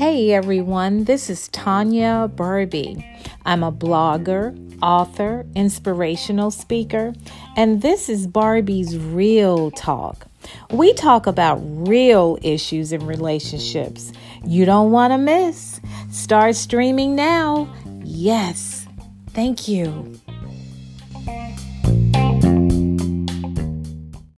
Hey everyone, this is Tonya Barbee. I'm a blogger, author, inspirational speaker, and this is Barbee's Real Talk. We talk about real issues in relationships. You don't want to miss. Start streaming now. Yes. Thank you.